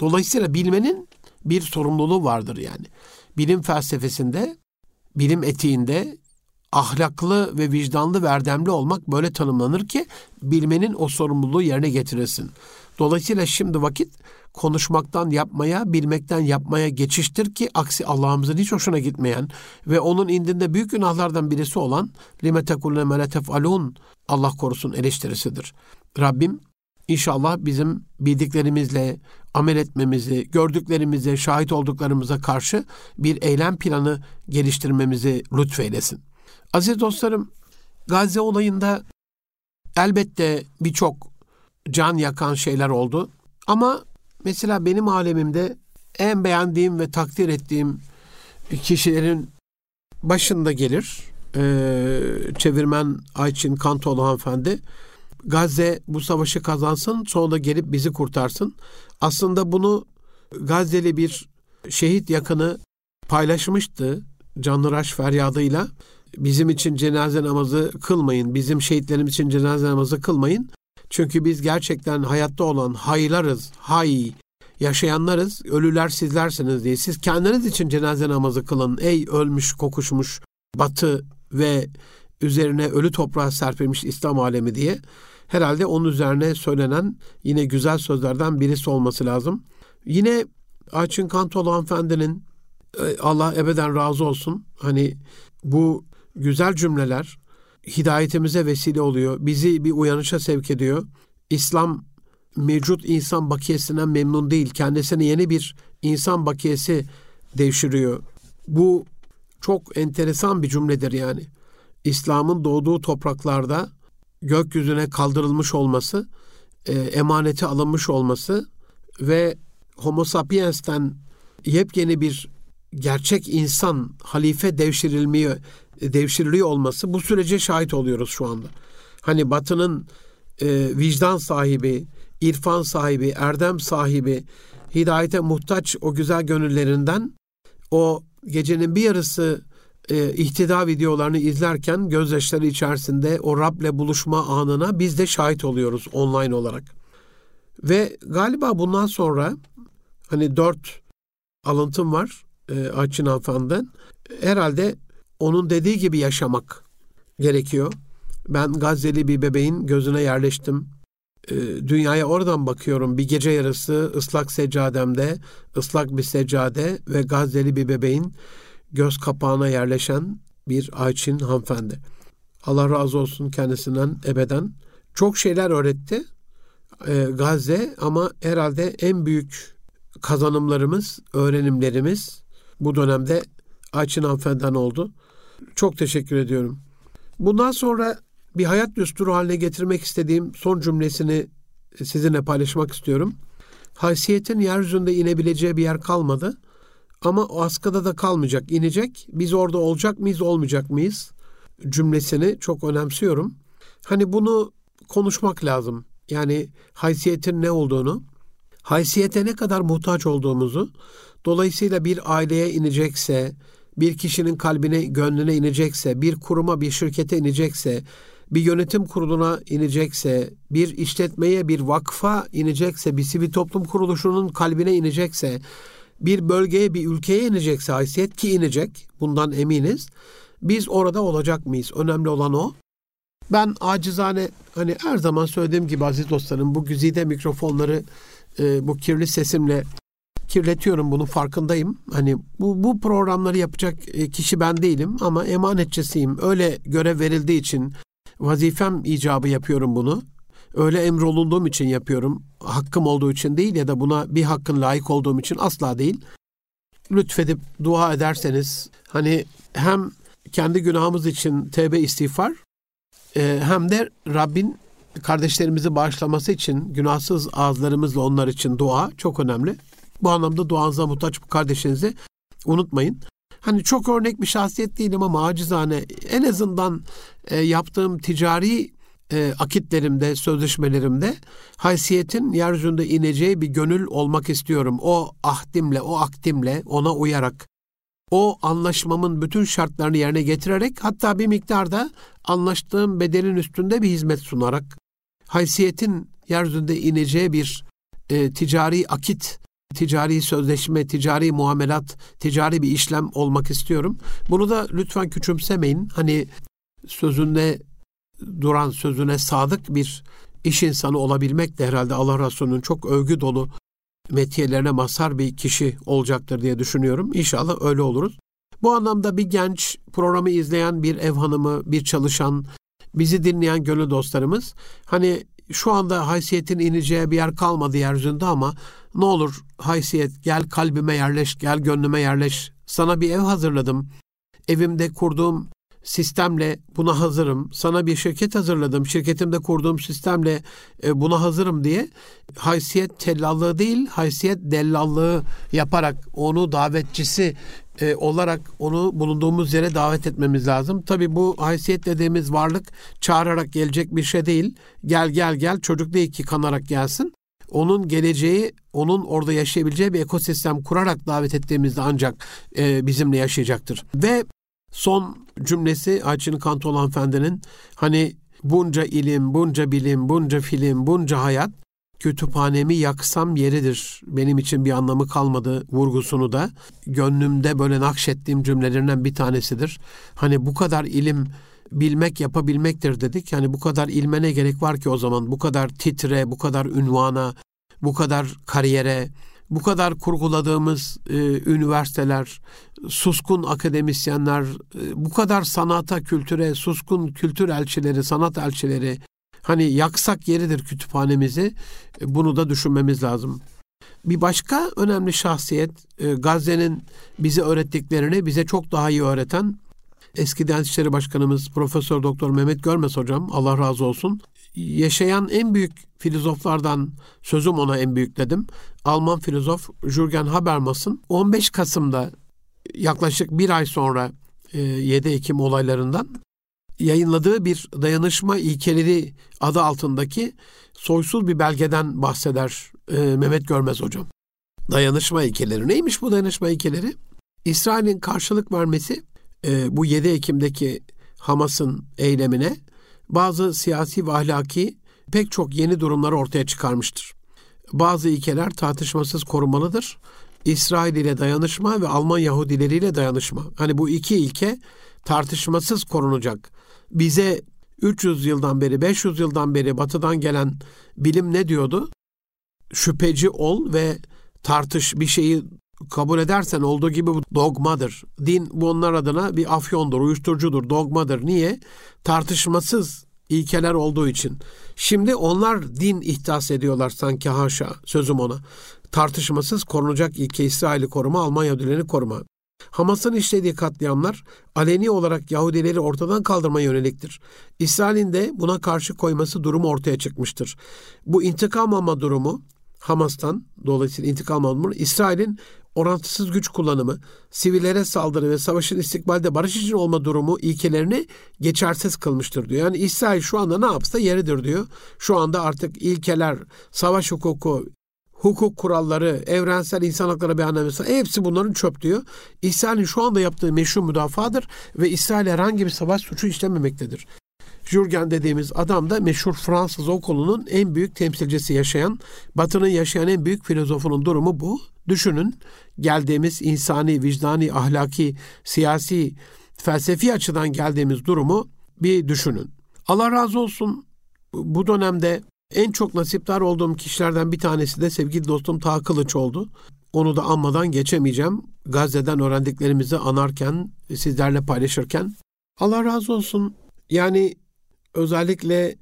Dolayısıyla bilmenin bir sorumluluğu vardır yani. Bilim felsefesinde, bilim etiğinde ahlaklı ve vicdanlı ve erdemli olmak böyle tanımlanır ki bilmenin o sorumluluğu yerine getiresin. Dolayısıyla şimdi vakit konuşmaktan yapmaya, bilmekten yapmaya geçiştir ki aksi Allah'ımızın hiç hoşuna gitmeyen ve onun indinde büyük günahlardan birisi olan tekulne mele tef'alun Allah korusun eleştirisidir. Rabbim inşallah bizim bildiklerimizle amel etmemizi, gördüklerimize, şahit olduklarımıza karşı bir eylem planı geliştirmemizi lütfeylesin. Aziz dostlarım, Gazze olayında elbette birçok can yakan şeyler oldu. Ama mesela benim alemimde en beğendiğim ve takdir ettiğim kişilerin başında gelir. Ee, çevirmen Ayçin Kantoğlu hanımefendi. Gazze bu savaşı kazansın sonra gelip bizi kurtarsın. Aslında bunu Gazze'li bir şehit yakını paylaşmıştı canlıraş feryadıyla. Bizim için cenaze namazı kılmayın, bizim şehitlerimiz için cenaze namazı kılmayın. Çünkü biz gerçekten hayatta olan haylarız, hay, yaşayanlarız, ölüler sizlersiniz diye. Siz kendiniz için cenaze namazı kılın ey ölmüş, kokuşmuş, batı ve üzerine ölü toprağa serpilmiş İslam alemi diye. Herhalde onun üzerine söylenen yine güzel sözlerden birisi olması lazım. Yine Açın Kantolu hanımefendinin e, Allah ebeden razı olsun. Hani bu güzel cümleler hidayetimize vesile oluyor. Bizi bir uyanışa sevk ediyor. İslam mevcut insan bakiyesinden memnun değil. Kendisine yeni bir insan bakiyesi devşiriyor. Bu çok enteresan bir cümledir yani. İslam'ın doğduğu topraklarda gökyüzüne kaldırılmış olması, e, emaneti alınmış olması ve Homo sapiens'ten yepyeni bir gerçek insan halife devşirilmiyor devşiriliyor olması bu sürece şahit oluyoruz şu anda. Hani Batı'nın e, vicdan sahibi, irfan sahibi, erdem sahibi, hidayete muhtaç o güzel gönüllerinden o gecenin bir yarısı e, ihtida videolarını izlerken gözyaşları içerisinde o Rab'le buluşma anına biz de şahit oluyoruz online olarak. Ve galiba bundan sonra hani dört alıntım var e, Açın Hanımefendi'den. Herhalde onun dediği gibi yaşamak gerekiyor. Ben Gazze'li bir bebeğin gözüne yerleştim. E, dünyaya oradan bakıyorum. Bir gece yarısı ıslak seccademde, ıslak bir seccade ve Gazze'li bir bebeğin göz kapağına yerleşen bir Ayçin hanımefendi. Allah razı olsun kendisinden ebeden. Çok şeyler öğretti e, Gazze ama herhalde en büyük kazanımlarımız, öğrenimlerimiz bu dönemde Ayçin hanımefendiden oldu. Çok teşekkür ediyorum. Bundan sonra bir hayat düsturu haline getirmek istediğim son cümlesini sizinle paylaşmak istiyorum. Haysiyetin yeryüzünde inebileceği bir yer kalmadı. Ama o askıda da kalmayacak, inecek. Biz orada olacak mıyız, olmayacak mıyız? Cümlesini çok önemsiyorum. Hani bunu konuşmak lazım. Yani haysiyetin ne olduğunu, haysiyete ne kadar muhtaç olduğumuzu, dolayısıyla bir aileye inecekse, bir kişinin kalbine, gönlüne inecekse, bir kuruma, bir şirkete inecekse, bir yönetim kuruluna inecekse, bir işletmeye, bir vakfa inecekse, bir sivil toplum kuruluşunun kalbine inecekse, bir bölgeye, bir ülkeye inecekse haysiyet ki inecek, bundan eminiz. Biz orada olacak mıyız? Önemli olan o. Ben acizane hani her zaman söylediğim gibi aziz dostlarım bu güzide mikrofonları e, bu kirli sesimle kirletiyorum bunun farkındayım. Hani bu bu programları yapacak e, kişi ben değilim ama emanetçisiyim. Öyle görev verildiği için vazifem icabı yapıyorum bunu. Öyle emrolunduğum için yapıyorum. Hakkım olduğu için değil ya da buna bir hakkın layık olduğum için asla değil. Lütfedip dua ederseniz hani hem kendi günahımız için tevbe istiğfar e, hem de Rabbin kardeşlerimizi bağışlaması için günahsız ağızlarımızla onlar için dua çok önemli. Bu anlamda duanıza muhtaç bu kardeşinizi unutmayın. Hani çok örnek bir şahsiyet değilim ama acizane en azından e, yaptığım ticari e, akitlerimde, sözleşmelerimde haysiyetin yeryüzünde ineceği bir gönül olmak istiyorum. O ahdimle, o akdimle ona uyarak o anlaşmamın bütün şartlarını yerine getirerek hatta bir miktarda anlaştığım bedelin üstünde bir hizmet sunarak haysiyetin yeryüzünde ineceği bir e, ticari akit, ticari sözleşme, ticari muamelat, ticari bir işlem olmak istiyorum. Bunu da lütfen küçümsemeyin. Hani sözünde duran, sözüne sadık bir iş insanı olabilmek de herhalde Allah Resulü'nün çok övgü dolu metiyelerine mazhar bir kişi olacaktır diye düşünüyorum. İnşallah öyle oluruz. Bu anlamda bir genç, programı izleyen bir ev hanımı, bir çalışan, bizi dinleyen gönül dostlarımız hani şu anda haysiyetin ineceği bir yer kalmadı yeryüzünde ama ne olur haysiyet gel kalbime yerleş, gel gönlüme yerleş. Sana bir ev hazırladım. Evimde kurduğum sistemle buna hazırım. Sana bir şirket hazırladım. Şirketimde kurduğum sistemle e, buna hazırım diye haysiyet tellallığı değil, haysiyet dellallığı yaparak onu davetçisi e, olarak onu bulunduğumuz yere davet etmemiz lazım. Tabi bu haysiyet dediğimiz varlık çağırarak gelecek bir şey değil. Gel gel gel çocuk değil ki kanarak gelsin. Onun geleceği, onun orada yaşayabileceği bir ekosistem kurarak davet ettiğimizde ancak e, bizimle yaşayacaktır. Ve son cümlesi Ayçin Kantoğlu hanımefendinin hani bunca ilim, bunca bilim, bunca film, bunca hayat kütüphanemi yaksam yeridir. Benim için bir anlamı kalmadı vurgusunu da gönlümde böyle nakşettiğim cümlelerinden bir tanesidir. Hani bu kadar ilim bilmek yapabilmektir dedik. Yani bu kadar ilme ne gerek var ki o zaman? Bu kadar titre, bu kadar ünvana, bu kadar kariyere, bu kadar kurguladığımız e, üniversiteler, suskun akademisyenler, e, bu kadar sanata, kültüre, suskun kültür elçileri, sanat elçileri, hani yaksak yeridir kütüphanemizi, e, bunu da düşünmemiz lazım. Bir başka önemli şahsiyet, e, Gazze'nin bize öğrettiklerini bize çok daha iyi öğreten eski Diyanet İşleri Başkanımız Profesör Doktor Mehmet Görmez hocam Allah razı olsun. Yaşayan en büyük filozoflardan sözüm ona en büyük dedim. Alman filozof Jürgen Habermas'ın 15 Kasım'da yaklaşık bir ay sonra 7 e, Ekim olaylarından yayınladığı bir dayanışma ilkeleri adı altındaki soysuz bir belgeden bahseder e, Mehmet Görmez hocam. Dayanışma ilkeleri. Neymiş bu dayanışma ilkeleri? İsrail'in karşılık vermesi e, bu 7 Ekim'deki Hamas'ın eylemine bazı siyasi ve ahlaki pek çok yeni durumları ortaya çıkarmıştır. Bazı ilkeler tartışmasız korunmalıdır. İsrail ile dayanışma ve Alman Yahudileriyle dayanışma. Hani bu iki ilke tartışmasız korunacak. Bize 300 yıldan beri, 500 yıldan beri batıdan gelen bilim ne diyordu? Şüpheci ol ve tartış bir şeyi kabul edersen olduğu gibi bu dogmadır. Din bu onlar adına bir afyondur, uyuşturucudur, dogmadır. Niye? Tartışmasız ilkeler olduğu için. Şimdi onlar din ihdas ediyorlar sanki haşa sözüm ona. Tartışmasız korunacak ilke İsrail'i koruma, Almanya Yahudilerini koruma. Hamas'ın işlediği katliamlar aleni olarak Yahudileri ortadan kaldırmaya yöneliktir. İsrail'in de buna karşı koyması durumu ortaya çıkmıştır. Bu intikam alma durumu Hamas'tan dolayısıyla intikam alma İsrail'in orantısız güç kullanımı, sivillere saldırı ve savaşın istikbalde barış için olma durumu ilkelerini geçersiz kılmıştır diyor. Yani İsrail şu anda ne yapsa yeridir diyor. Şu anda artık ilkeler, savaş hukuku, hukuk kuralları, evrensel insan hakları beyannamesi hepsi bunların çöp diyor. İsrail'in şu anda yaptığı meşru müdafadır ve İsrail herhangi bir savaş suçu işlememektedir. Jürgen dediğimiz adam da meşhur Fransız okulunun en büyük temsilcisi yaşayan, Batı'nın yaşayan en büyük filozofunun durumu bu. Düşünün geldiğimiz insani, vicdani, ahlaki, siyasi, felsefi açıdan geldiğimiz durumu bir düşünün. Allah razı olsun bu dönemde en çok nasiptar olduğum kişilerden bir tanesi de sevgili dostum Taha Kılıç oldu. Onu da anmadan geçemeyeceğim. Gazze'den öğrendiklerimizi anarken, sizlerle paylaşırken. Allah razı olsun. Yani özellikle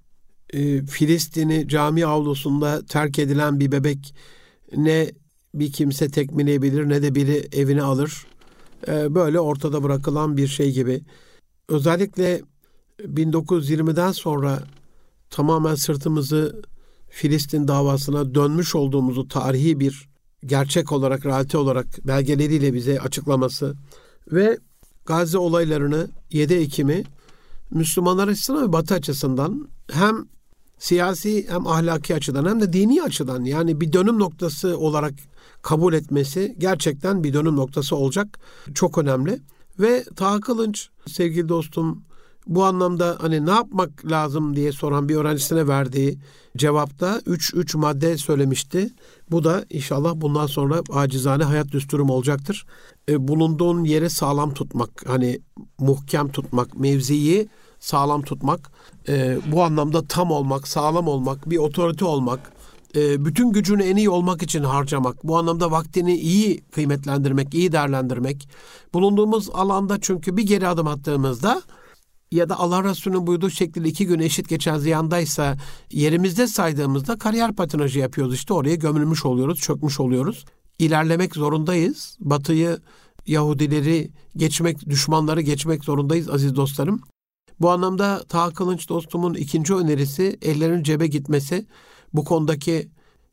e, Filistin'i cami avlusunda terk edilen bir bebek ne bir kimse tekmeleyebilir ne de biri evine alır. E, böyle ortada bırakılan bir şey gibi. Özellikle 1920'den sonra tamamen sırtımızı Filistin davasına dönmüş olduğumuzu tarihi bir gerçek olarak, realite olarak belgeleriyle bize açıklaması ve Gazze olaylarını 7 Ekim'i Müslümanlar açısından ve Batı açısından hem siyasi hem ahlaki açıdan hem de dini açıdan yani bir dönüm noktası olarak kabul etmesi gerçekten bir dönüm noktası olacak. Çok önemli. Ve Taha Kılınç sevgili dostum bu anlamda hani ne yapmak lazım diye soran bir öğrencisine verdiği cevapta 3 3 madde söylemişti. Bu da inşallah bundan sonra acizane hayat düsturum olacaktır. E, bulunduğun yeri sağlam tutmak, hani muhkem tutmak, mevziyi sağlam tutmak, e, bu anlamda tam olmak, sağlam olmak, bir otorite olmak, e, bütün gücünü en iyi olmak için harcamak, bu anlamda vaktini iyi kıymetlendirmek, iyi değerlendirmek. Bulunduğumuz alanda çünkü bir geri adım attığımızda ya da Allah Resulü'nün buyurduğu şekilde iki gün eşit geçen ziyandaysa yerimizde saydığımızda kariyer patinajı yapıyoruz. İşte oraya gömülmüş oluyoruz, çökmüş oluyoruz. İlerlemek zorundayız. Batıyı, Yahudileri geçmek, düşmanları geçmek zorundayız aziz dostlarım. Bu anlamda Taha Kılınç dostumun ikinci önerisi ellerin cebe gitmesi. Bu konudaki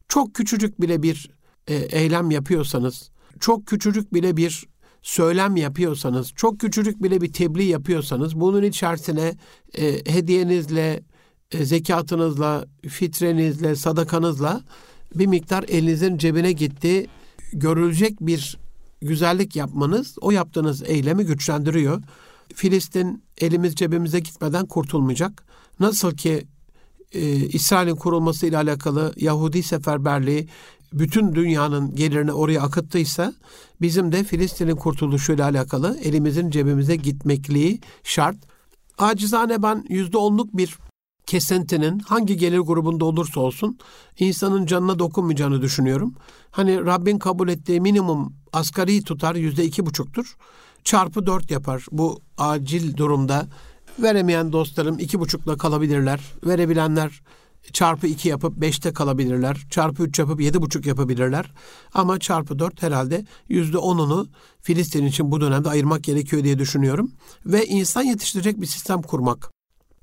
çok küçücük bile bir e, eylem yapıyorsanız, çok küçücük bile bir söylem yapıyorsanız, çok küçücük bile bir tebliğ yapıyorsanız bunun içerisine e, hediyenizle, e, zekatınızla, fitrenizle, sadakanızla bir miktar elinizin cebine gitti görülecek bir güzellik yapmanız o yaptığınız eylemi güçlendiriyor. Filistin elimiz cebimize gitmeden kurtulmayacak. Nasıl ki e, İsrail'in kurulması ile alakalı Yahudi seferberliği bütün dünyanın gelirini oraya akıttıysa bizim de Filistin'in kurtuluşu ile alakalı elimizin cebimize gitmekliği şart. Acizane ben yüzde onluk bir kesintinin hangi gelir grubunda olursa olsun insanın canına dokunmayacağını düşünüyorum. Hani Rabbin kabul ettiği minimum asgari tutar yüzde iki buçuktur. Çarpı dört yapar. Bu acil durumda veremeyen dostlarım iki buçukla kalabilirler. Verebilenler çarpı 2 yapıp 5'te kalabilirler. Çarpı 3 yapıp 7,5 yapabilirler. Ama çarpı 4 herhalde %10'unu Filistin için bu dönemde ayırmak gerekiyor diye düşünüyorum. Ve insan yetiştirecek bir sistem kurmak.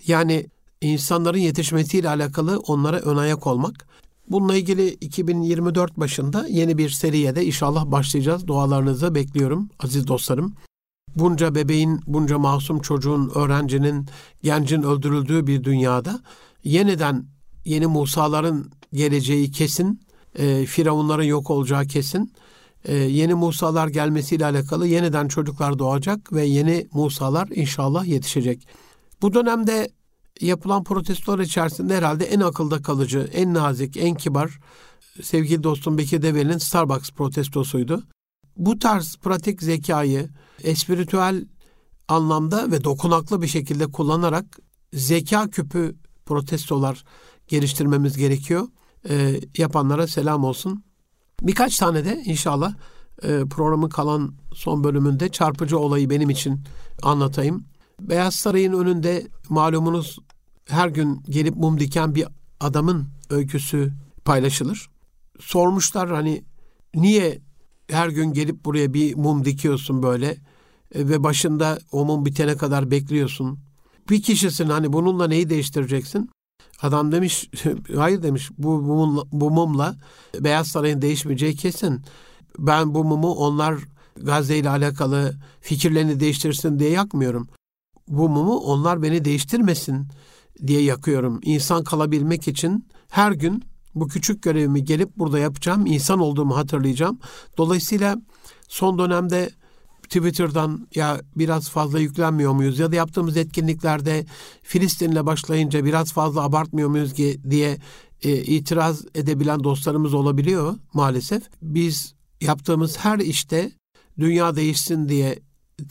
Yani insanların yetişmesiyle alakalı onlara ön ayak olmak. Bununla ilgili 2024 başında yeni bir seriye de inşallah başlayacağız. Dualarınızı bekliyorum aziz dostlarım. Bunca bebeğin, bunca masum çocuğun, öğrencinin, gencin öldürüldüğü bir dünyada yeniden yeni Musa'ların geleceği kesin, e, Firavunların yok olacağı kesin. E, yeni Musa'lar gelmesiyle alakalı yeniden çocuklar doğacak ve yeni Musa'lar inşallah yetişecek. Bu dönemde yapılan protestolar içerisinde herhalde en akılda kalıcı, en nazik, en kibar sevgili dostum Bekir Develi'nin Starbucks protestosuydu. Bu tarz pratik zekayı espiritüel anlamda ve dokunaklı bir şekilde kullanarak zeka küpü protestolar geliştirmemiz gerekiyor. E, yapanlara selam olsun. Birkaç tane de inşallah e, programın kalan son bölümünde çarpıcı olayı benim için anlatayım. Beyaz Saray'ın önünde malumunuz her gün gelip mum diken bir adamın öyküsü paylaşılır. Sormuşlar hani niye her gün gelip buraya bir mum dikiyorsun böyle e, ve başında o mum bitene kadar bekliyorsun. Bir kişisin hani bununla neyi değiştireceksin? Adam demiş hayır demiş bu mumla, bu mumla Beyaz Saray'ın değişmeyeceği kesin. Ben bu mumu onlar Gazze ile alakalı fikirlerini değiştirsin diye yakmıyorum. Bu mumu onlar beni değiştirmesin diye yakıyorum. İnsan kalabilmek için her gün bu küçük görevimi gelip burada yapacağım. insan olduğumu hatırlayacağım. Dolayısıyla son dönemde Twitter'dan ya biraz fazla yüklenmiyor muyuz ya da yaptığımız etkinliklerde Filistin'le başlayınca biraz fazla abartmıyor muyuz diye e, itiraz edebilen dostlarımız olabiliyor maalesef. Biz yaptığımız her işte dünya değişsin diye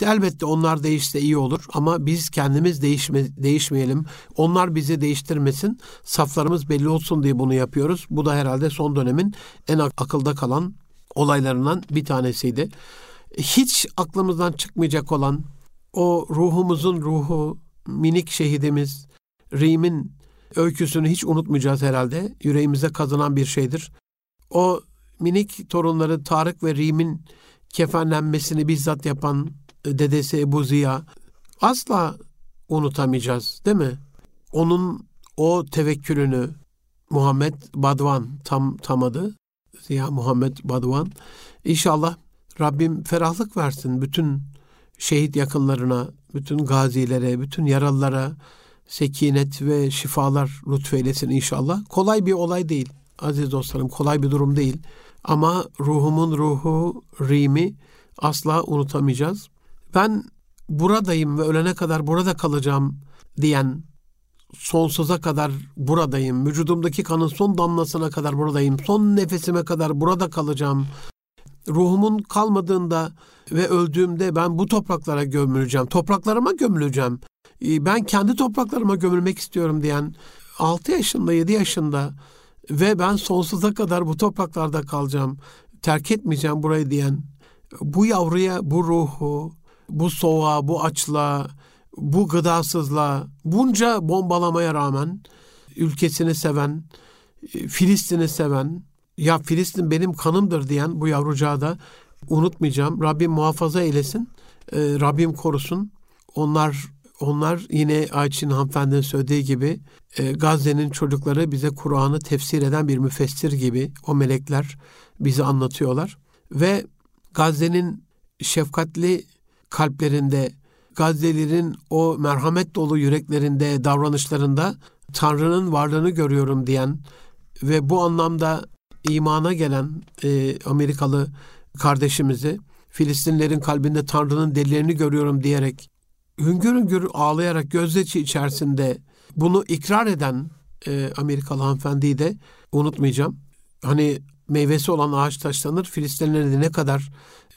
elbette onlar değişse iyi olur ama biz kendimiz değişme, değişmeyelim. Onlar bizi değiştirmesin. Saflarımız belli olsun diye bunu yapıyoruz. Bu da herhalde son dönemin en akılda kalan olaylarından bir tanesiydi hiç aklımızdan çıkmayacak olan o ruhumuzun ruhu, minik şehidimiz Rim'in öyküsünü hiç unutmayacağız herhalde. Yüreğimize kazınan bir şeydir. O minik torunları Tarık ve Rim'in kefenlenmesini bizzat yapan dedesi Ebu Ziya asla unutamayacağız değil mi? Onun o tevekkülünü Muhammed Badvan tam tam adı Ziya Muhammed Badvan İnşallah Rabbim ferahlık versin bütün şehit yakınlarına, bütün gazilere, bütün yaralılara sekinet ve şifalar lütfeylesin inşallah. Kolay bir olay değil aziz dostlarım, kolay bir durum değil. Ama ruhumun ruhu, Rimi asla unutamayacağız. Ben buradayım ve ölene kadar burada kalacağım diyen sonsuza kadar buradayım. Vücudumdaki kanın son damlasına kadar buradayım. Son nefesime kadar burada kalacağım ruhumun kalmadığında ve öldüğümde ben bu topraklara gömüleceğim. Topraklarıma gömüleceğim. Ee, ben kendi topraklarıma gömülmek istiyorum diyen 6 yaşında 7 yaşında ve ben sonsuza kadar bu topraklarda kalacağım. Terk etmeyeceğim burayı diyen bu yavruya bu ruhu, bu soğuğa, bu açlığa, bu gıdasızlığa, bunca bombalamaya rağmen ülkesini seven, e, Filistin'i seven, ya Filistin benim kanımdır diyen bu yavrucağı da unutmayacağım. Rabbim muhafaza eylesin. Ee, Rabbim korusun. Onlar onlar yine Ayçin hanımefendinin söylediği gibi e, Gazze'nin çocukları bize Kur'an'ı tefsir eden bir müfessir gibi o melekler bizi anlatıyorlar. Ve Gazze'nin şefkatli kalplerinde, Gazze'lilerin o merhamet dolu yüreklerinde, davranışlarında Tanrı'nın varlığını görüyorum diyen ve bu anlamda imana gelen e, Amerikalı kardeşimizi Filistinlerin kalbinde Tanrı'nın delilerini görüyorum diyerek hüngür hüngür ağlayarak gözyaşı içerisinde bunu ikrar eden e, Amerikalı hanımefendiyi de unutmayacağım. Hani meyvesi olan ağaç taşlanır. Filistinlere de ne kadar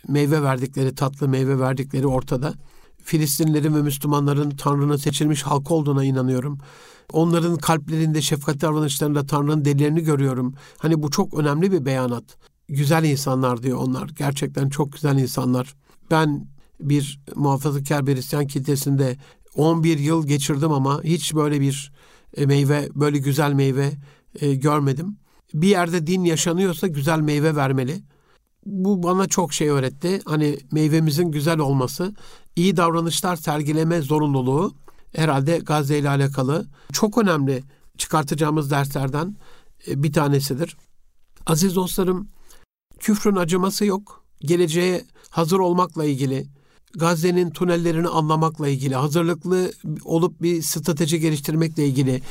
meyve verdikleri, tatlı meyve verdikleri ortada. Filistinlerin ve Müslümanların Tanrı'nın seçilmiş halkı olduğuna inanıyorum. Onların kalplerinde, şefkat davranışlarında Tanrı'nın delilerini görüyorum. Hani bu çok önemli bir beyanat. Güzel insanlar diyor onlar. Gerçekten çok güzel insanlar. Ben bir muhafazakar bir Hristiyan kitlesinde 11 yıl geçirdim ama hiç böyle bir e, meyve, böyle güzel meyve e, görmedim. Bir yerde din yaşanıyorsa güzel meyve vermeli. Bu bana çok şey öğretti. Hani meyvemizin güzel olması, iyi davranışlar sergileme zorunluluğu herhalde Gazze ile alakalı çok önemli çıkartacağımız derslerden e, bir tanesidir. Aziz dostlarım, küfrün acıması yok. Geleceğe hazır olmakla ilgili Gazze'nin tünellerini anlamakla ilgili, hazırlıklı olup bir strateji geliştirmekle ilgili,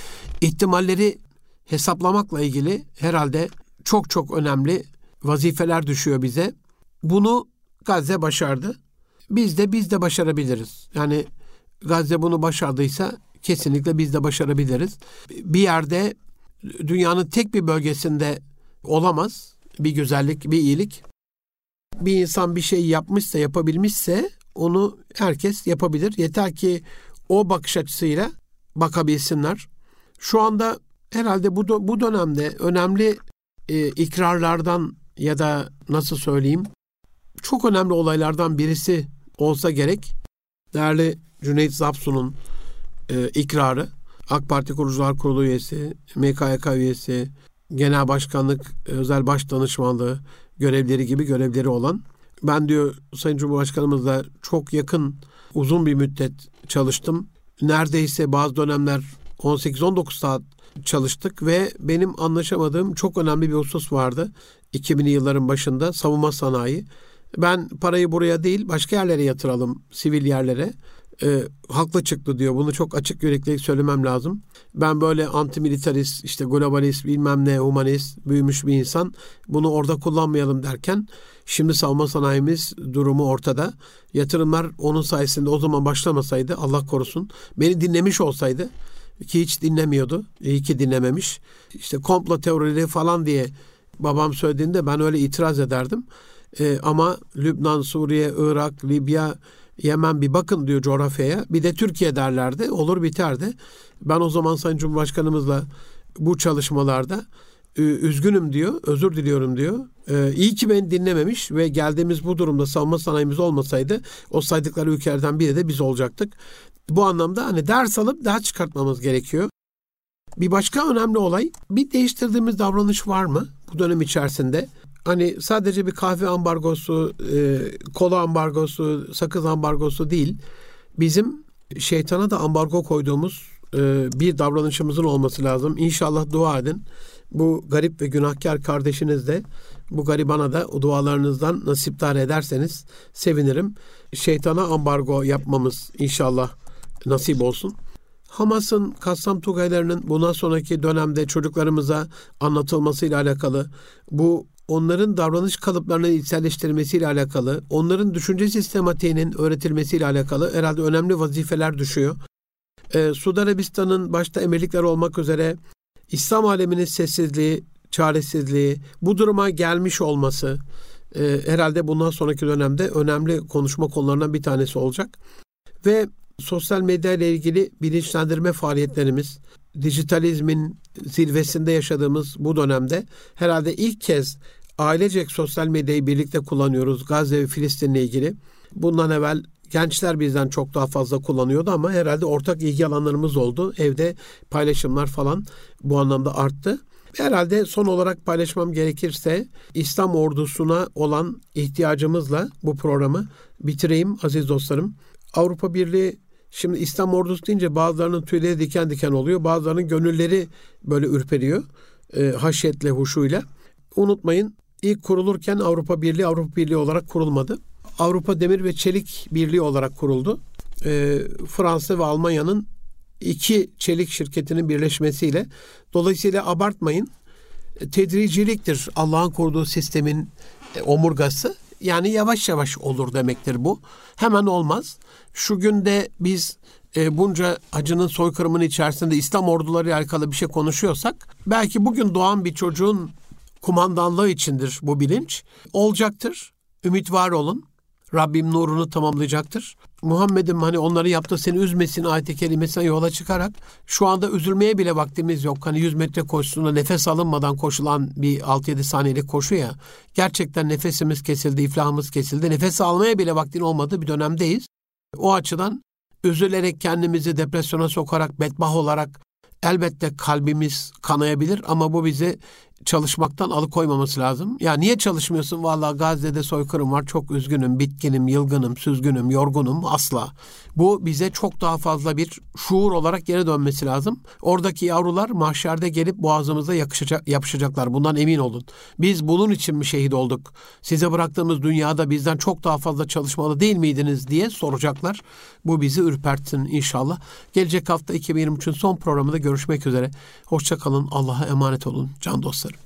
ihtimalleri hesaplamakla ilgili herhalde çok çok önemli vazifeler düşüyor bize. Bunu Gazze başardı. Biz de biz de başarabiliriz. Yani Gazze bunu başardıysa kesinlikle biz de başarabiliriz. Bir yerde dünyanın tek bir bölgesinde olamaz bir güzellik, bir iyilik. Bir insan bir şey yapmışsa, yapabilmişse onu herkes yapabilir. Yeter ki o bakış açısıyla bakabilsinler. Şu anda herhalde bu, bu dönemde önemli e, ikrarlardan ya da nasıl söyleyeyim çok önemli olaylardan birisi olsa gerek. Değerli Cüneyt Zapsun'un e, ikrarı, AK Parti Kurucular Kurulu üyesi, MKYK üyesi, Genel Başkanlık Özel Baş Danışmanlığı görevleri gibi görevleri olan ben diyor Sayın Cumhurbaşkanımızla çok yakın uzun bir müddet çalıştım. Neredeyse bazı dönemler 18-19 saat çalıştık ve benim anlaşamadığım çok önemli bir husus vardı. 2000'li yılların başında savunma sanayi. Ben parayı buraya değil başka yerlere yatıralım, sivil yerlere. E, haklı çıktı diyor. Bunu çok açık yürekli söylemem lazım. Ben böyle antimilitarist, işte globalist, bilmem ne, humanist, büyümüş bir insan. Bunu orada kullanmayalım derken şimdi savunma sanayimiz durumu ortada. Yatırımlar onun sayesinde o zaman başlamasaydı Allah korusun. Beni dinlemiş olsaydı ki hiç dinlemiyordu. İyi ki dinlememiş. İşte komplo teorileri falan diye babam söylediğinde ben öyle itiraz ederdim. Ee, ama Lübnan, Suriye, Irak, Libya, Yemen bir bakın diyor coğrafyaya. Bir de Türkiye derlerdi. Olur biterdi. Ben o zaman Sayın Cumhurbaşkanımızla bu çalışmalarda üzgünüm diyor, özür diliyorum diyor. Ee, iyi ki beni dinlememiş ve geldiğimiz bu durumda savunma sanayimiz olmasaydı o saydıkları ülkelerden biri de biz olacaktık. Bu anlamda hani ders alıp daha çıkartmamız gerekiyor. Bir başka önemli olay bir değiştirdiğimiz davranış var mı bu dönem içerisinde? Hani sadece bir kahve ambargosu, e, kola ambargosu, sakız ambargosu değil. Bizim şeytana da ambargo koyduğumuz e, bir davranışımızın olması lazım. İnşallah dua edin. Bu garip ve günahkar kardeşiniz de bu garibana da o dualarınızdan nasiptar ederseniz sevinirim. Şeytana ambargo yapmamız inşallah nasip olsun. Hamas'ın Kassam Tugaylarının bundan sonraki dönemde çocuklarımıza anlatılmasıyla alakalı, bu onların davranış kalıplarını içselleştirmesiyle alakalı, onların düşünce sistematiğinin öğretilmesiyle alakalı herhalde önemli vazifeler düşüyor. Ee, Suudi Arabistan'ın başta emirlikler olmak üzere İslam aleminin sessizliği, çaresizliği, bu duruma gelmiş olması e, herhalde bundan sonraki dönemde önemli konuşma konularından bir tanesi olacak. Ve sosyal medya ile ilgili bilinçlendirme faaliyetlerimiz, dijitalizmin zirvesinde yaşadığımız bu dönemde herhalde ilk kez ailecek sosyal medyayı birlikte kullanıyoruz Gazze ve Filistin'le ilgili. Bundan evvel gençler bizden çok daha fazla kullanıyordu ama herhalde ortak ilgi alanlarımız oldu. Evde paylaşımlar falan bu anlamda arttı. Herhalde son olarak paylaşmam gerekirse İslam ordusuna olan ihtiyacımızla bu programı bitireyim aziz dostlarım. Avrupa Birliği Şimdi İslam ordusu deyince bazılarının tüyleri diken diken oluyor. Bazılarının gönülleri böyle ürperiyor. E, haşyetle, huşuyla. Unutmayın ilk kurulurken Avrupa Birliği Avrupa Birliği olarak kurulmadı. Avrupa Demir ve Çelik Birliği olarak kuruldu. E, Fransa ve Almanya'nın iki çelik şirketinin birleşmesiyle. Dolayısıyla abartmayın. Tedriciliktir Allah'ın kurduğu sistemin e, omurgası. Yani yavaş yavaş olur demektir bu. Hemen olmaz. Şu günde biz e, bunca acının soykırımının içerisinde İslam orduları ile alakalı bir şey konuşuyorsak belki bugün doğan bir çocuğun kumandanlığı içindir bu bilinç. Olacaktır. Ümit var olun. Rabbim nurunu tamamlayacaktır. Muhammed'in hani onları yaptı seni üzmesin ayet-i kerimesine yola çıkarak şu anda üzülmeye bile vaktimiz yok. Hani 100 metre koşusunda nefes alınmadan koşulan bir 6-7 saniyelik koşu ya. Gerçekten nefesimiz kesildi, iflahımız kesildi. Nefes almaya bile vaktin olmadığı bir dönemdeyiz. O açıdan üzülerek kendimizi depresyona sokarak, bedbah olarak elbette kalbimiz kanayabilir ama bu bizi çalışmaktan alıkoymaması lazım. Ya niye çalışmıyorsun? Vallahi Gazze'de soykırım var. Çok üzgünüm, bitkinim, yılgınım, süzgünüm, yorgunum. Asla. Bu bize çok daha fazla bir şuur olarak geri dönmesi lazım. Oradaki yavrular mahşerde gelip boğazımıza yakışacak, yapışacaklar. Bundan emin olun. Biz bunun için mi şehit olduk? Size bıraktığımız dünyada bizden çok daha fazla çalışmalı değil miydiniz diye soracaklar. Bu bizi ürpertsin inşallah. Gelecek hafta 2023'ün son programında görüşmek üzere. Hoşçakalın. Allah'a emanet olun can dostlarım.